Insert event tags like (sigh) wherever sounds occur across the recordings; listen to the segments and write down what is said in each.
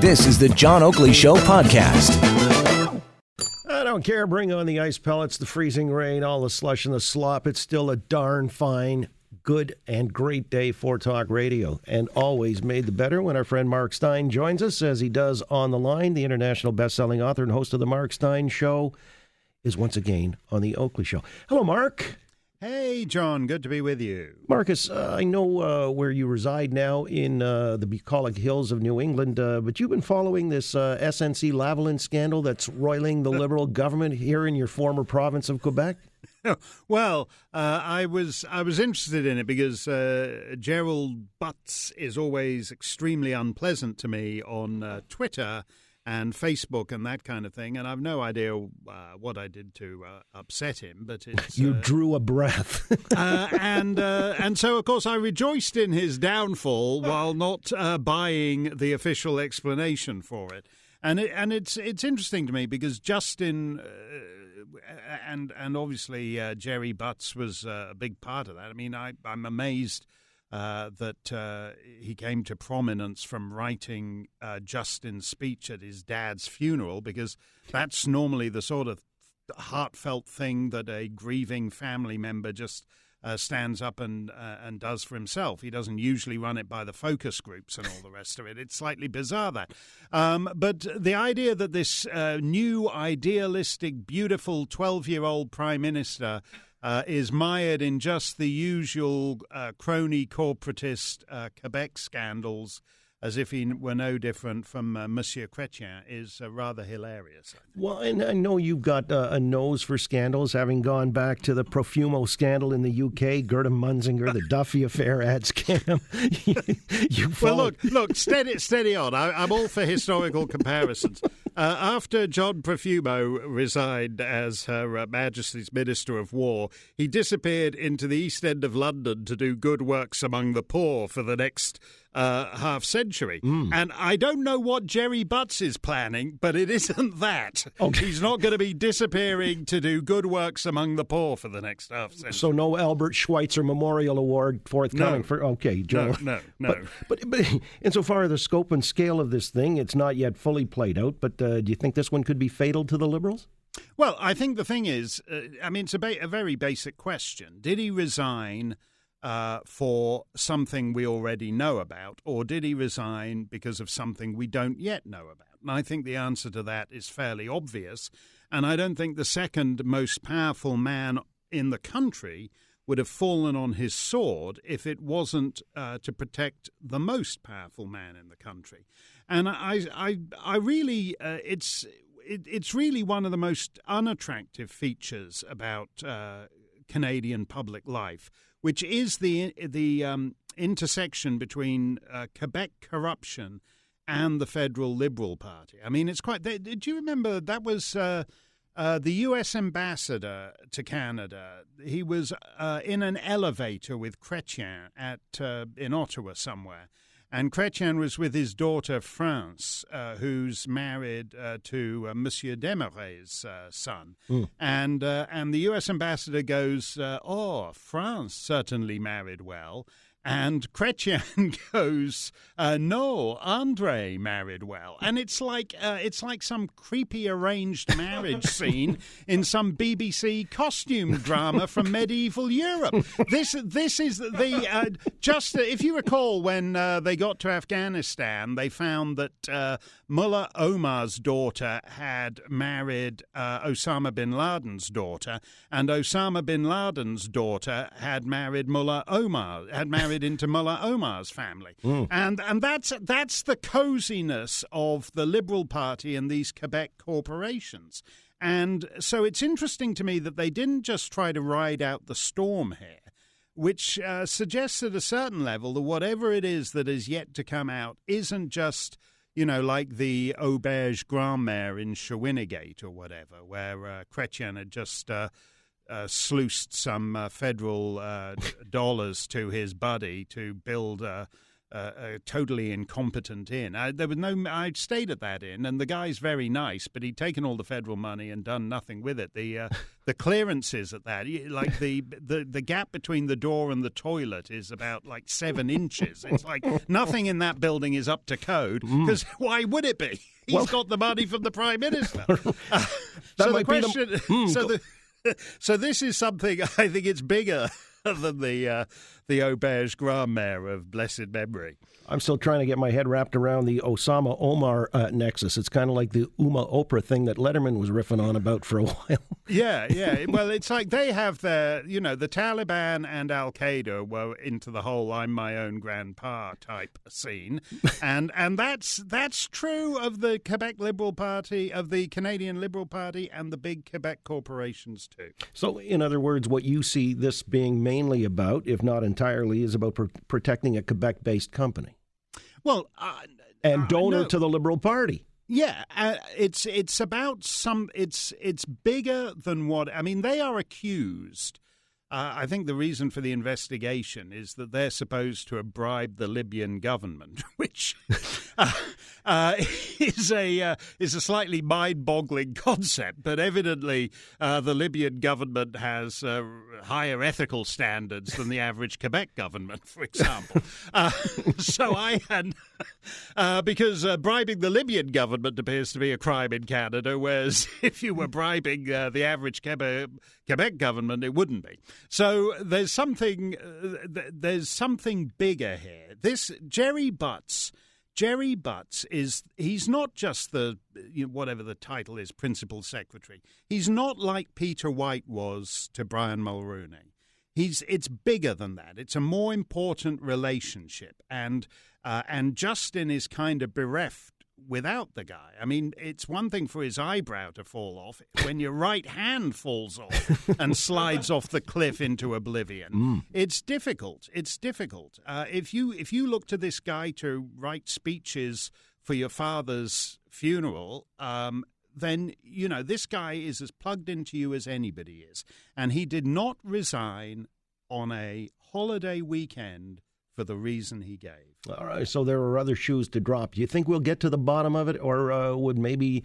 This is the John Oakley Show podcast. I don't care. Bring on the ice pellets, the freezing rain, all the slush and the slop. It's still a darn fine, good, and great day for talk radio. And always made the better when our friend Mark Steyn joins us, as he does on the line. The international best-selling author and host of the Mark Steyn Show is once again on the Oakley Show. Hello, Mark. Hey, John. Good to be with you. Marcus, uh, I know uh, where you reside now in uh, the bucolic hills of New England, uh, but you've been following this uh, SNC Lavalin scandal that's roiling the (laughs) Liberal government here in your former province of Quebec. (laughs) well, uh, I was I was interested in it because Gerald Butts is always extremely unpleasant to me on Twitter and Facebook and that kind of thing. And I've no idea uh, what I did to uh, upset him, but it's, (laughs) you uh, drew a breath. (laughs) Uh, and uh, (laughs) and so of course I rejoiced in his downfall while not uh, buying the official explanation for it. And it, and it's it's interesting to me because Justin and and obviously Gerry Butts was a big part of that. I mean I I'm amazed uh, that uh, he came to prominence from writing uh, Justin's speech at his dad's funeral, because that's normally the sort of heartfelt thing that a grieving family member just uh, stands up and uh, and does for himself. He doesn't usually run it by the focus groups and all the rest of it. It's slightly bizarre that, um, but the idea that this uh, new idealistic, beautiful twelve-year-old prime minister uh, is mired in just the usual uh, crony corporatist uh, Quebec scandals as if he were no different from uh, Monsieur Chrétien, is uh, rather hilarious. Well, and I know you've got uh, a nose for scandals, having gone back to the Profumo scandal in the UK, Gerda Munsinger, the Duffy affair ad scam. (laughs) you well, look, look, steady, steady on. I, am all for historical comparisons. Uh, after John Profumo resigned as Her uh, Majesty's Minister of War, he disappeared into the East End of London to do good works among the poor for the next uh, half century. Mm. And I don't know what Gerry Butts is planning, but it (laughs) isn't that. Okay. He's not going to be disappearing to do good works among the poor for the next half century. So no Albert Schweitzer Memorial Award forthcoming no. for okay, Joe. No, no, (laughs) no. But, but, but (laughs) insofar as the scope and scale of this thing, it's not yet fully played out. But uh, do you think this one could be fatal to the Liberals? Well, I think the thing is, uh, I mean, it's a, ba- a very basic question. Did he resign? Uh, for something we already know about, or did he resign because of something we don't yet know about? And I think the answer to that is fairly obvious. And I don't think the second most powerful man in the country would have fallen on his sword if it wasn't uh, to protect the most powerful man in the country. And I, I, I really, uh, it's, it, it's really one of the most unattractive features about uh, Canadian public life which is the the um, intersection between uh, Quebec corruption and the federal Liberal Party. I mean, it's quite. They, do you remember that was uh, uh, the U.S. ambassador to Canada? He was uh, in an elevator with Chrétien at uh, in Ottawa somewhere. And Chrétien was with his daughter France, uh, who's married uh, to uh, Monsieur Desmarais' uh, son. Mm. And, uh, and the U.S. ambassador goes, uh, Oh, France certainly married well. And Chrétien (laughs) goes, uh, "No, Andre married well," and it's like uh, it's like some creepy arranged marriage (laughs) scene in some BBC costume drama from medieval Europe. This this is the uh, just if you recall when uh, they got to Afghanistan, they found that uh, Mullah Omar's daughter had married uh, Osama bin Laden's daughter, and Osama bin Laden's daughter had married Mullah Omar had married into Mullah Omar's family. Mm. And and that's that's the coziness of the Liberal Party and these Quebec corporations. And so it's interesting to me that they didn't just try to ride out the storm here, which uh, suggests at a certain level that whatever it is that is yet to come out isn't just you know, like the auberge grand mère in Shawinigan or whatever, where uh, Chrétien had just uh, uh, sluiced some uh, federal uh, (laughs) dollars to his buddy to build a, a, a totally incompetent inn. I, there was no. I stayed at that inn, and the guy's very nice, but he'd taken all the federal money and done nothing with it. The uh, the clearances at that, like the, the the gap between the door and the toilet, is about like seven inches. It's like nothing in that building is up to code because mm. (laughs) why would it be? (laughs) He's well, got the money from the prime minister. So the question, the, mm, so the (laughs) so this is something (laughs) I think it's bigger (laughs) than the uh, the auberge grand mère of blessed memory. I'm still trying to get my head wrapped around the Osama Omar uh, nexus. It's kind of like the Uma Oprah thing that Letterman was riffing on about for a (laughs) while. yeah, (laughs) yeah. Well, it's like they have their, you know, the Taliban and Al Qaeda were into the whole "I'm my own grandpa" type scene, (laughs) and and that's that's true of the Quebec Liberal Party, of the Canadian Liberal Party, and the big Quebec corporations too. So, in other words, what you see this being mainly about, if not entirely, is about pr- protecting a Quebec-based company. Well, uh, and uh, donor no. to the Liberal Party. Yeah, uh, it's it's about some. It's it's bigger than what I mean. They are accused. Uh, I think the reason for the investigation is that they're supposed to have bribed the Libyan government, (laughs) which uh, uh, (laughs) is a uh, is a slightly mind-boggling (laughs) concept. But evidently, uh, the Libyan government has uh, higher ethical standards than the average Quebec government, for example. Uh, (laughs) so I had because bribing the Libyan government appears to be a crime in Canada, whereas if you were bribing the average Quebec, Quebec government, it wouldn't be. So there's something there's something bigger here. This Gerry Butts Gerry Butts is he's not just the you know, whatever the title is principal secretary. He's not like Peter White was to Brian Mulroney. He's it's bigger than that. It's a more important relationship, and uh, and Justin is kind of bereft without the guy. I mean, it's one thing for his eyebrow to fall off when your right hand falls off (laughs) and slides off the cliff into oblivion. Mm. It's difficult. It's difficult. Uh, if you if you look to this guy to write speeches for your father's funeral, um, then you know this guy is as plugged into you as anybody is, and he did not resign on a holiday weekend for the reason he gave. All right, so there are other shoes to drop. Do you think we'll get to the bottom of it, or uh, would maybe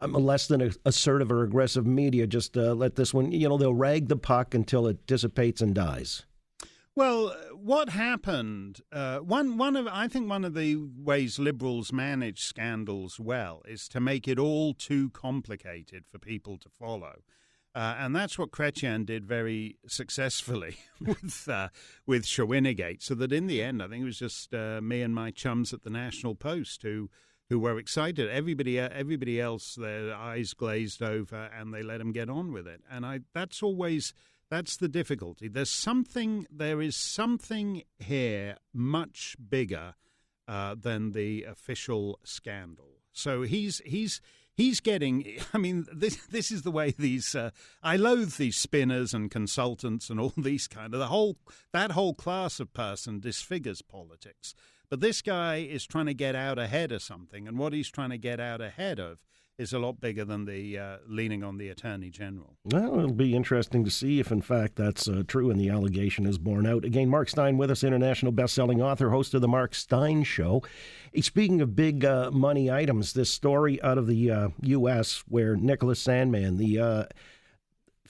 um, less than assertive or aggressive media just uh, let this one, you know, they'll rag the puck until it dissipates and dies? Well, what happened? Uh, one, one of I think one of the ways liberals manage scandals well is to make it all too complicated for people to follow. Uh, and that's what Chrétien did very successfully (laughs) with uh, with Shawinigan. So that in the end, I think it was just uh, me and my chums at the National Post who who were excited. Everybody uh, everybody else, their eyes glazed over, and they let him get on with it. And I that's always that's the difficulty. There's something there is something here much bigger uh, than the official scandal. So he's he's he's getting. (laughs) I mean, this this is the way these. Uh, I loathe these spinners and consultants and all (laughs) these kind of the whole that whole class of person disfigures politics. But this guy is trying to get out ahead of something, and what he's trying to get out ahead of is a lot bigger than the uh, leaning on the attorney general. Well, it'll be interesting to see if, in fact, that's uh, true and the allegation is borne out. Again, Mark Steyn with us, international best-selling author, host of the Mark Steyn Show. Speaking of big uh, money items, this story out of the U.S. Uh, where Nicholas Sandmann, the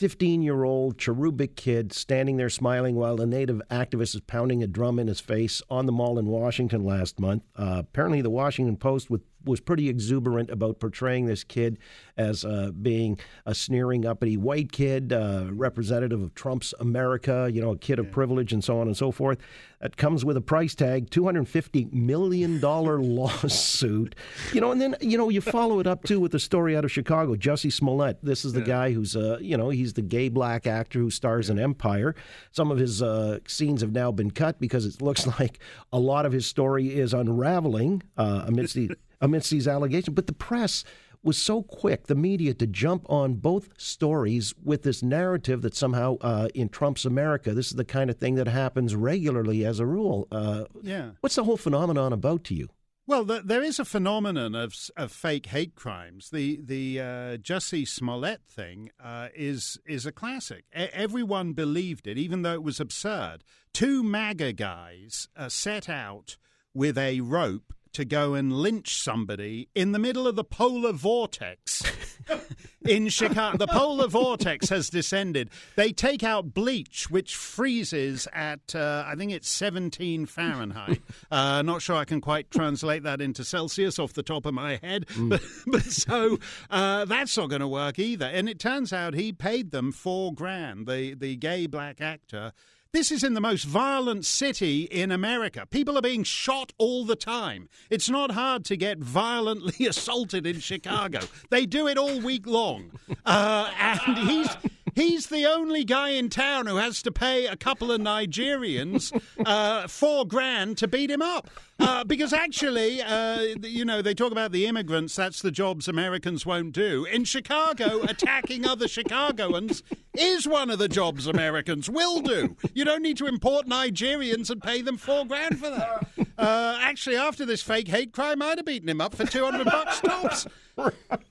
15 year old cherubic kid standing there smiling while a native activist is pounding a drum in his face on the mall in Washington last month. Uh, apparently, the Washington Post with was pretty exuberant about portraying this kid as uh, being a sneering, uppity white kid, uh, representative of Trump's America, you know, a kid of privilege, and so on and so forth. That comes with a price tag, $250 million (laughs) lawsuit. You know, and then, you know, you follow it up too with the story out of Chicago. Jussie Smollett. This is the yeah. guy who's, uh, you know, he's the gay black actor who stars in Empire. Some of his uh, scenes have now been cut because it looks (laughs) like a lot of his story is unraveling uh, amidst the amidst these allegations. But the press was so quick, the media, to jump on both stories with this narrative that somehow uh, in Trump's America, this is the kind of thing that happens regularly as a rule. Uh, yeah. What's the whole phenomenon about to you? Well, the, there is a phenomenon of, of fake hate crimes. The the uh, Jussie Smollett thing uh, is is a classic. everyone believed it, even though it was absurd. Two MAGA guys uh, set out with a rope to go and lynch somebody in the middle of the polar vortex (laughs) in Chicago. The polar vortex has descended. They take out bleach, which freezes at, uh, I think it's 17 Fahrenheit. (laughs) Uh, not sure I can quite translate that into Celsius off the top of my head. Mm. But, (laughs) but so uh, that's not going to work either. And it turns out he paid them four grand, the, the gay black actor this is in the most violent city in America. People are being shot all the time. It's not hard to get violently (laughs) assaulted in Chicago. They do it all week long. Uh, and he's He's the only guy in town who has to pay a couple of Nigerians uh, four grand to beat him up. Uh, because actually, uh, you know, they talk about the immigrants, that's the jobs Americans won't do. In Chicago, attacking other Chicagoans is one of the jobs Americans will do. You don't need to import Nigerians and pay them four grand for that. Uh, actually, after this fake hate crime, I'd have beaten him up for 200 bucks tops. (laughs)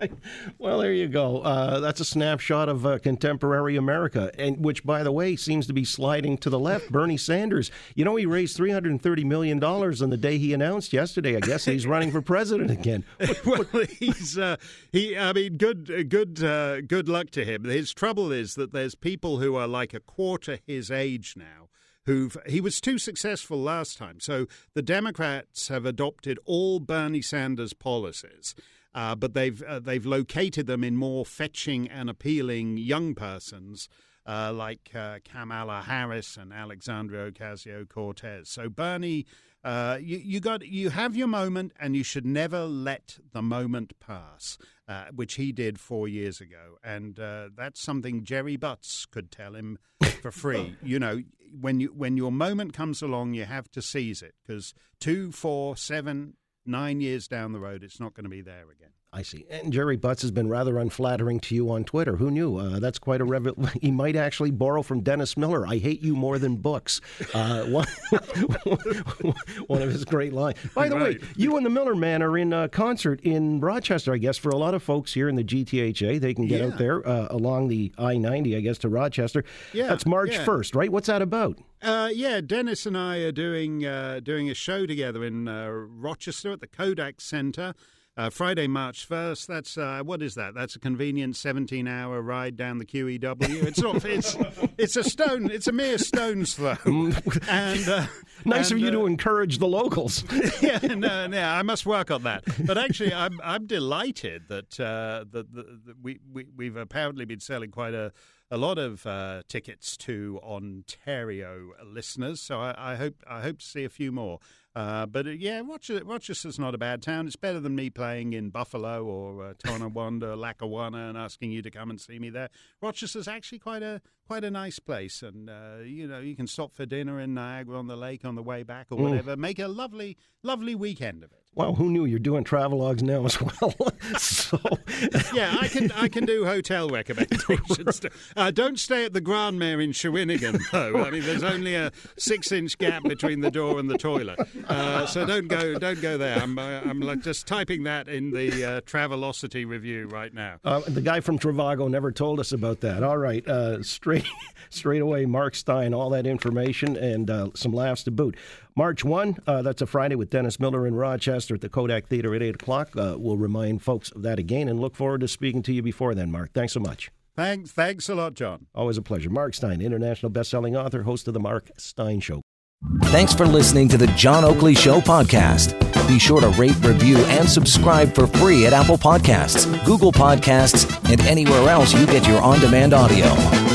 Right. Well, there you go. Uh, that's a snapshot of uh, contemporary America, and which, by the way, seems to be sliding to the left. Bernie Sanders. You know, he raised 330 million dollars on the day he announced yesterday. I guess he's running for president again. (laughs) well, he's uh, he. I mean, good, good, uh, good luck to him. His trouble is that there's people who are like a quarter his age now who've he was too successful last time. So the Democrats have adopted all Bernie Sanders policies. Uh, but they've uh, they've located them in more fetching and appealing young persons uh, like uh, Kamala Harris and Alexandria Ocasio Cortez. So Bernie, uh, you, you got you have your moment, and you should never let the moment pass, uh, which he did four years ago, and that's something Gerry Butts could tell him for free. (laughs) you know, when you when your moment comes along, you have to seize it because two, four, seven, nine years down the road, it's not going to be there again. I see. And Gerry Butts has been rather unflattering to you on Twitter. Who knew? Uh, that's quite a revel. (laughs) He might actually borrow from Dennis Miller. I hate you more than books. Uh, (laughs) one, (laughs) one, of his great lines. By the right. way, you and the Miller Man are in a concert in Rochester. I guess for a lot of folks here in the GTHA, they can get yeah. out there uh, along the I ninety, I guess, to Rochester. Yeah, that's March first, right? What's that about? Uh, yeah, Dennis and I are doing uh, doing a show together in uh, Rochester at the Kodak Center. Uh, Friday, March 1st, that's, uh, what is that? That's a convenient 17 hour ride down the QEW. It's not, it's, it's a stone, it's a mere stone's throw. (laughs) and, uh, (laughs) nice and, of you to uh, encourage the locals. (laughs) yeah, no, no, I must work on that. But actually, I'm, I'm delighted that, uh, that, that, that we, we, we've apparently been selling quite a, a lot of uh, tickets to Ontario listeners. So I, I, hope I hope to see a few more. Uh, but uh, yeah, Rochester, Rochester's not a bad town. It's better than me playing in Buffalo or uh, Tonawanda, (laughs) Lackawanna, and asking you to come and see me there. Rochester's actually quite a quite a nice place, and uh, you know you can stop for dinner in Niagara on the lake on the way back or mm. whatever. Mm. Make a lovely lovely weekend of it. Well, who knew you're doing travelogues now as well? (laughs) so yeah, I can I can do hotel recommendations. (laughs) uh, don't stay at the Grandmere in Shawinigan, though. I mean, there's only a six-inch gap between the door and the toilet, uh, so don't go don't go there. I'm uh, I'm like just typing that in the uh, Travelocity review right now. Uh, the guy from Trivago never told us about that. All right, uh, straight (laughs) straight away, Mark Steyn, all that information and some laughs to boot. March 1, uh, that's a Friday with Dennis Miller in Rochester at the Kodak Theater at 8 o'clock. Uh, we'll remind folks of that again and look forward to speaking to you before then, Mark. Thanks so much. Thanks, thanks a lot, John. Always a pleasure. Mark Steyn, international best-selling author, host of the Mark Steyn Show. Thanks for listening to the John Oakley Show podcast. Be sure to rate, review, and subscribe for free at Apple Podcasts, Google Podcasts, and anywhere else you get your on-demand audio.